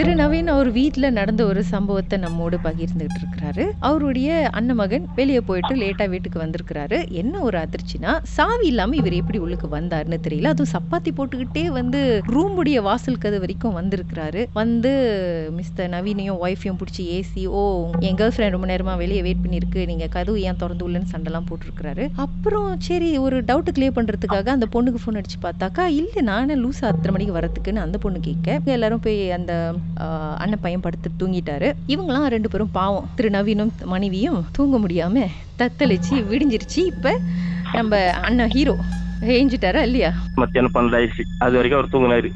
திரு நவீன் அவர் வீட்டில் நடந்த ஒரு சம்பவத்தை நம்மோடு பகிர்ந்துகிட்டு இருக்கிறாரு. அவருடைய அண்ணன் மகன் வெளியே போயிட்டு லேட்டாக வீட்டுக்கு வந்திருக்கிறாரு. என்ன ஒரு அதிர்ச்சினா சாவி இல்லாமல் இவர் எப்படி உள்ளுக்கு வந்தாருன்னு தெரியல. அதுவும் சப்பாத்தி போட்டுக்கிட்டே வந்து ரூமுடைய வாசல் கது வரைக்கும் வந்திருக்கிறாரு. வந்து மிஸ்டர் நவீனையும் ஒய்ஃபையும் பிடிச்சி ஏசி ஓ என் கேர்ள் ஃப்ரெண்ட் ரொம்ப நேரமாக வெளியே வெயிட் பண்ணியிருக்கு. நீங்கள் கதவு ஏன் திறந்து உள்ளன்னு சண்டைலாம் போட்டிருக்கிறாரு. அப்புறம் சரி ஒரு டவுட்டு கிளியர் பண்ணுறதுக்காக அந்த பொண்ணுக்கு ஃபோன் அடிச்சு பார்த்தாக்கா இல்லை நானே லூசா அத்தனை மணிக்கு வரத்துக்குன்னு அந்த பொண்ணு கேட்க. எல்லாரும் போய் அந்த அண்ணன் பையன் படுத்து தூங்கிட்டாரு. இவங்களாம் ரெண்டு பேரும் பாவம். திரு நவீனும் மனைவியும் தூங்க முடியாம தத்தளிச்சு விடிஞ்சிருச்சு. இப்ப நம்ம அண்ணன் ஹீரோ ஏஞ்சிட்டாரா இல்லையா? மத்தியானம் பன்னெண்டு ஆயிடுச்சு. அது வரைக்கும் அவர் தூங்கினாரு.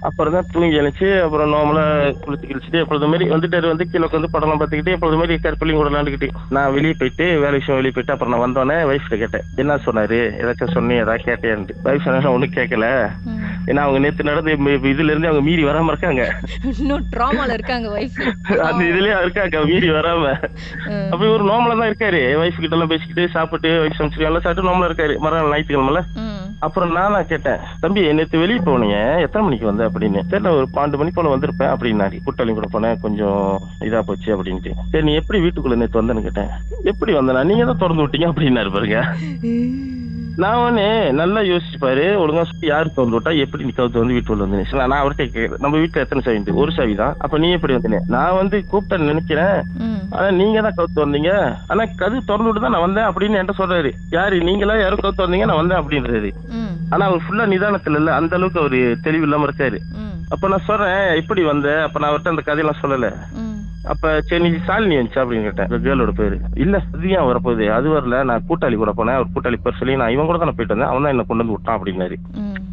அப்புறம் தான் தூங்கி எழுந்துச்சு. அப்புறம் நார்மலா குளிச்சு கிழிச்சிட்டு எப்பொழுது மாதிரி வந்துட்டாரு வந்து. கீழே உட்காந்து படம்லாம் பார்த்துக்கிட்டு எப்பொழுது மாதிரி கற்பலையும் கூட விளாண்டுக்கிட்டு. நான் வெளியே போயிட்டு வேலை விஷயம் வெளியே போயிட்டு அப்புறம் நான் வந்தோடனே வைஃப்ல கேட்டேன். என்ன சொன்னாரு? ஏதாச்சும் சொன்னி ஏதாவது கேட்டேன்ட்டு வைஃப் சொன்னா ஒன்றும் கேட்கல. ஏன்னா அவங்க நேத்து நடந்து இதுல இருந்து அவங்க மீறி வராம இருக்காங்க. இன்னும் ட்ராமால இருக்காங்க ஒய்ஃப் அது இதுலயே இருக்காங்க மீறி வராம. அப்ப இவர் நார்மலா தான் இருக்காரு. வைஃப் கிட்ட எல்லாம் பேசிக்கிட்டு சாப்பிட்டு வைஃப் சமைச்சு எல்லாம் சாப்பிட்டு நார்மலா இருக்காரு. மறுநாள் ஞாயிற்றுக்கிழமை ம். அப்புறம் நானா கேட்டேன் தம்பி நேற்று வெளியே போனீங்க. எத்தனை மணிக்கு வந்த? அப்படின்னு. தெரியல ஒரு பன்னெண்டு மணி போல வந்திருப்பேன். அப்படின்னாரு. கூட்டாளி கூட போனேன். கொஞ்சம் இதா போச்சு அப்படின்ட்டு. சரி நீ எப்படி வீட்டுக்குள்ள நேற்று வந்தேன்னு கேட்டேன். எப்படி வந்தனா? நீங்க தான் திறந்து விட்டீங்க. அப்படின்னாரு பாருங்க. நான் உடனே நல்லா யோசிச்சுப்பாரு ஒழுங்கா சொல்லி யாரு திறந்து விட்டா எப்படி நீ கவுத்து வந்து வீட்டுக்குள்ள வந்து நான் அவர்கிட்ட கேட்கிறேன் நம்ம வீட்டுல எத்தனை சாவி? ஒரு சாவி தான். அப்ப நீ எப்படி வந்தேன் நான் வந்து கூப்பிட்டேன்னு நினைக்கிறேன். ஆனா நீங்க தான் கவுத்து வந்தீங்க. ஆனா கது திறந்து விட்டு தான் நான் வந்தேன் அப்படின்னு என்கிட்ட சொல்றாரு. யாரு? நீங்களா? யாரும் கவுத்து வந்தீங்க நான் வந்தேன் அப்படின்றாரு. ஆனா அவர் ஃபுல்லா நிதானத்துல இல்ல. அந்த அளவுக்கு அவரு தெளிவு இல்லாம இருக்காரு. அப்ப நான் சொல்றேன் எப்படி வந்த? அப்ப நான் அவர்கிட்ட அந்த கதையெல்லாம் சொல்லல. அப்ப சரி நீ சாலினி வந்துச்சா அப்படின்னு கேட்டேன் கேர்ளோட பேரு. இல்ல அது ஏன் வரப்போகுது? அது வரல நான் கூட்டாளி கூட போனேன். அவர் கூட்டாளி பேர் சொல்லி நான் இவன் கூட தான் போயிட்டு வந்தேன். அவன் தான் என்ன கொண்டு வந்து விட்டான் அப்படின்னாரு.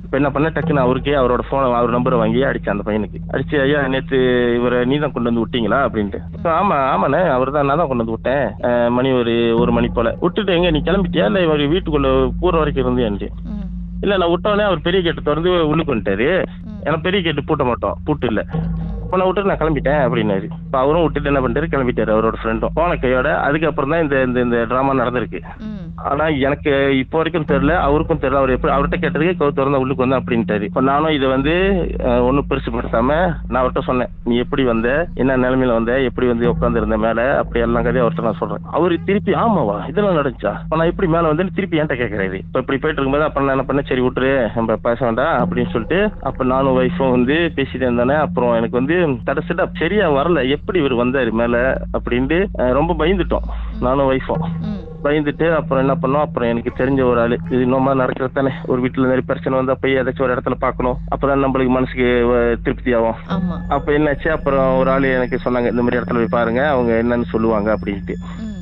இப்ப என்ன பண்ண டக்குன்னு அவருக்கே அவரோட போன் அவர் நம்பரை வாங்கி அடிச்சேன் அந்த பையனுக்கு. அடிச்சு ஐயா நேத்து இவரை நீ தான் கொண்டு வந்து விட்டீங்களா? அப்படின்ட்டு. அப்ப ஆமா ஆமாண்ணே அவர் தான் நான் தான் கொண்டு வந்து விட்டேன். மணி ஒரு ஒரு மணி போல. விட்டுட்டு எங்க நீ கிளம்பிட்டியா? இல்ல இவர் வீட்டுக்குள்ள பூர வரைக்கும் இருந்தேன்ட்டு இல்ல நான் விட்டோடனே அவர் பெரிய கேட்டு திறந்து உள்ளுக்கு வந்துட்டாரு. ஏன்னா பெரிய கேட்டு பூட்ட மாட்டோம். பூட்டு இல்ல. உன்னை விட்டு நான் கிளம்பிட்டேன் அப்படின்னாரு. இப்ப அவரும் விட்டுட்டு என்ன பண்ணிட்டாரு? கிளம்பிட்டாரு அவரோட ஃப்ரெண்டும் போன கையோட அதுக்கப்புறம் தான் இந்த இந்த இந்த டிராமா நடந்திருக்கு. ஆனா எனக்கு இப்போ வரைக்கும் தெரியல. அவருக்கும் தெரியல. அவர் எப்படி அவர்கிட்ட கேட்டதுக்கு கவு திறந்த உள்ளுக்கு வந்தேன் அப்படின்ட்டாரு. இப்ப நானும் இதை வந்து ஒன்றும் பெருசு பெருசுப்படுத்தாம நான் அவர்கிட்ட சொன்னேன். நீ எப்படி வந்த? என்ன நிலைமையில வந்த? எப்படி வந்து உட்கார்ந்து இருந்த மேல? அப்படி எல்லாம் கதையும் அவர்கிட்ட நான் சொல்றேன். அவரு திருப்பி ஆமாவா இதெல்லாம் நடந்துச்சா? நான் எப்படி மேல வந்து திருப்பி என்கிட்ட கேட்கறாரு இப்ப இப்படி போயிட்டு இருக்கும்போது அப்ப நான் என்ன பண்ணேன்? சரி விட்டுரு. நம்ம பேச வேண்டாம் அப்படின்னு சொல்லிட்டு அப்ப நானும் ஒய்ஃபும் வந்து பேசிட்டு இருந்தானே. அப்புறம் எனக்கு வந்து கடைசிட்டா சரியா வரல. எப்படி இவர் வந்தாரு மேல? அப்படின்ட்டு ரொம்ப பயந்துட்டோம். நானும் ஒய்ஃபும் பயந்துட்டு அப்புறம் என்ன பண்ணோம்? அப்புறம் எனக்கு தெரிஞ்ச ஒரு ஆளு. இது இன்னொமா நடக்கிறது தானே. ஒரு வீட்டுல நிறைய பிரச்சனை வந்தா போய் ஏதாச்சும் ஒரு இடத்துல பார்க்கணும். அப்பதான் நம்மளுக்கு மனசுக்கு திருப்தி ஆகும். அப்ப என்னாச்சு? அப்புறம் ஒரு ஆளு எனக்கு சொன்னாங்க இந்த மாதிரி இடத்துல போய் பாருங்க. அவங்க என்னன்னு சொல்லுவாங்க அப்படின்ட்டு.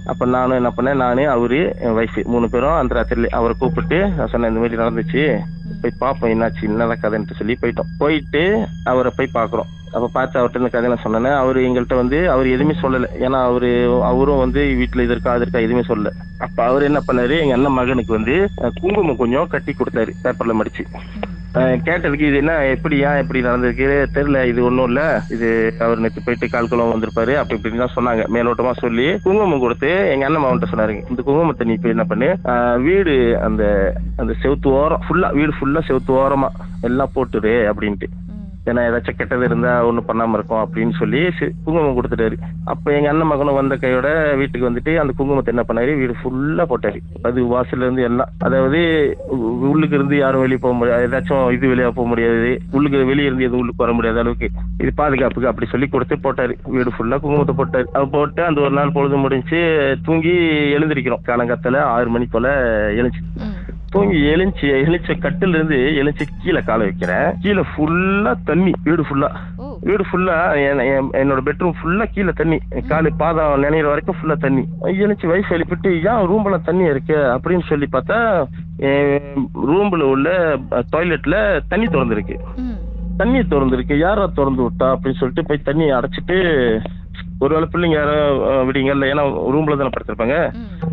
அப்ப நானும் என்ன பண்ணேன்? நானு அவரு என் ஒய்ஃப் மூணு பேரும் அந்த ராத்திரில அவரை கூப்பிட்டு நான் சொன்னேன் இந்த மாதிரி நடந்துச்சு. போய் பார்ப்போம் என்னாச்சு என்னதான் கதைன்ட்டு சொல்லி போயிட்டோம். போயிட்டு அவரை போய் பார்க்குறோம். அப்ப பார்த்து அவர்கிட்ட இந்த கதையெல்லாம் சொன்னேன். அவர் எங்கள்கிட்ட வந்து அவர் எதுவுமே சொல்லல. ஏன்னா அவரு அவரும் வந்து வீட்டுல இது இருக்கா அது இருக்கா எதுவுமே சொல்லல. அப்ப அவர் என்ன பண்ணாரு? எங்க அண்ணன் மகனுக்கு வந்து குங்குமம் கொஞ்சம் கட்டி கொடுத்தாரு பேப்பர்ல மடிச்சு. கேட்டதுக்கு இது என்ன எப்படியா எப்படி நடந்திருக்கு? தெரியல இது ஒன்றும் இல்லை. இது அவர் நேற்று போயிட்டு கால்குளம் வந்திருப்பாரு அப்படி இப்படின்னு தான் சொன்னாங்க. மேலோட்டமா சொல்லி குங்குமம் கொடுத்து எங்க அண்ணன் மகன்கிட்ட சொன்னாருங்க. இந்த குங்குமத்தை நீ போய் என்ன பண்ணு? வீடு அந்த அந்த செவுத்து ஓரம் ஃபுல்லா வீடு ஃபுல்லா செவுத்து ஓரமா எல்லாம் போட்டுரு அப்படின்ட்டு. ஏன்னா ஏதாச்சும் கெட்டது இருந்தா ஒன்றும் பண்ணாம இருக்கும் அப்படின்னு சொல்லி குங்குமம் கொடுத்துட்டாரு. அப்ப எங்க அண்ணன் மகனும் வந்த கையோட வீட்டுக்கு வந்துட்டு அந்த குங்குமத்தை என்ன பண்ணாரு? வீடு ஃபுல்லா போட்டாரு. அது வாசல்ல இருந்து எல்லாம் அதாவது உள்ளுக்கு இருந்து யாரும் வெளியே போக முடியாது ஏதாச்சும் இது வெளியே போக முடியாது. உள்ளுக்கு வெளியே இருந்து எதுவும் உள்ளுக்கு வர முடியாத அளவுக்கு இது பாதுகாப்புக்கு அப்படி சொல்லி கொடுத்து போட்டாரு. வீடு ஃபுல்லா குங்குமத்தை போட்டாரு. அது போட்டு அந்த ஒரு நாள் பொழுது முடிஞ்சு தூங்கி எழுந்திருக்கிறோம். காலங்கத்துல ஆறு மணி போல எழுந்துச்சு. தூங்கி எழுந்துச்சு எழுச்ச கட்டில இருந்து எழுந்துச்சு கீழே காலை வைக்கிறேன். கீழே ஃபுல்லா தண்ணி வீடு ஃபுல்லா வீடு ஃபுல்லா என்னோட பெட்ரூம் ஃபுல்லா கீழே தண்ணி. காலு பாதம் நினைக்கிற வரைக்கும் ஃபுல்லா தண்ணி. எழுந்துச்சு வயசு எழுப்பிட்டு ஏன் ரூம்ல தண்ணி இருக்கு? அப்படின்னு சொல்லி பார்த்தா ரூம்ல உள்ள டாய்லெட்ல தண்ணி திறந்துருக்கு. தண்ணி திறந்துருக்கு. யாரா திறந்து விட்டா? அப்படின்னு சொல்லிட்டு போய் தண்ணியை அடைச்சிட்டு ஒருவேளை பிள்ளைங்க யாரும் விடுங்க இல்லை ஏன்னா ரூம்ல தானே படுத்திருப்பாங்க.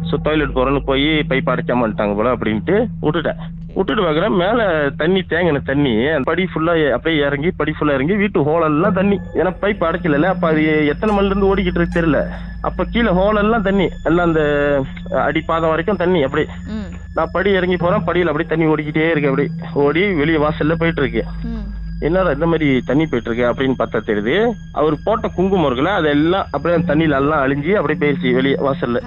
ஸோ டாய்லெட் போறேன்னு போய் பைப் அடைக்காம வந்துட்டாங்க போல அப்படின்ட்டு விட்டுட்டேன். விட்டுட்டு பார்க்குறேன் மேலே தண்ணி தேங்கின தண்ணி அந்த படி ஃபுல்லாக அப்படியே இறங்கி படி ஃபுல்லாக இறங்கி வீட்டு ஹோலெல்லாம் தண்ணி. ஏன்னா பைப் அடைக்கல அப்போ அது எத்தனை மணில இருந்து ஓடிக்கிட்டு இருக்கு தெரியல. அப்போ கீழே ஹோலெல்லாம் தண்ணி எல்லாம் அந்த அடி பாதம் வரைக்கும் தண்ணி அப்படியே. நான் படி இறங்கி போறேன் படியில் அப்படியே தண்ணி ஓடிக்கிட்டே இருக்கு அப்படியே. ஓடி வெளியே வாசல்ல போயிட்டு இருக்கு. ம். என்னடா இந்த மாதிரி தண்ணி போயிட்டு இருக்கு அப்படின்னு பார்த்தா தெரியுது. அவர் போட்ட குங்குமம் இருக்குல்ல அதெல்லாம் அப்படியே தண்ணியில எல்லாம் அழிஞ்சு அப்படியே போயிடுச்சு வெளியே வாசல்ல.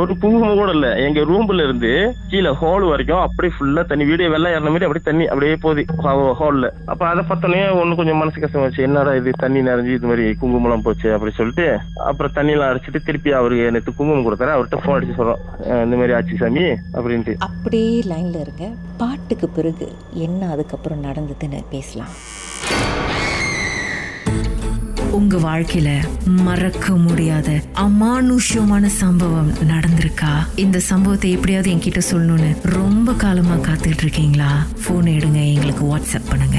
ஒரு குங்குமம் கூட இல்ல. எங்க ரூம்ல இருந்து கீழே ஹால் வரைக்கும் அப்படியே ஃபுல்லா தண்ணி வீடியோ வெள்ளம் ஏறின மாதிரி அப்படியே தண்ணி அப்படியே போகுது. ஹாலில் அப்ப அதை பார்த்தோன்னே ஒண்ணு கொஞ்சம் மனசு கஷ்டமாச்சு என்னடா இது தண்ணி நிறைஞ்சு இது மாதிரி குங்குமம்லாம் போச்சு அப்படி சொல்லிட்டு அப்புறம் தண்ணியெல்லாம் அரைச்சிட்டு திருப்பி அவருக்கு எனக்கு குங்குமம் கொடுத்தாரு. அவர்கிட்ட ஃபோன் அடிச்சு சொல்றோம். இந்த மாதிரி ஆச்சு சாமி அப்படின்ட்டு. அப்படியே லைன்ல இருங்க. பாட்டுக்கு பிறகு என்ன அதுக்கப்புறம் நடந்ததுன்னு பேசலாம். உங்க வாழ்க்கையில மறக்க முடியாத அமானுஷ்யமான சம்பவம் நடந்திருக்கா? இந்த சம்பவத்தை எப்படியாவது என்கிட்ட சொல்லணும்னு ரொம்ப காலமா காத்துட்டு இருக்கீங்களா? போன் எடுங்க எங்களுக்கு வாட்ஸ்அப் பண்ணுங்க.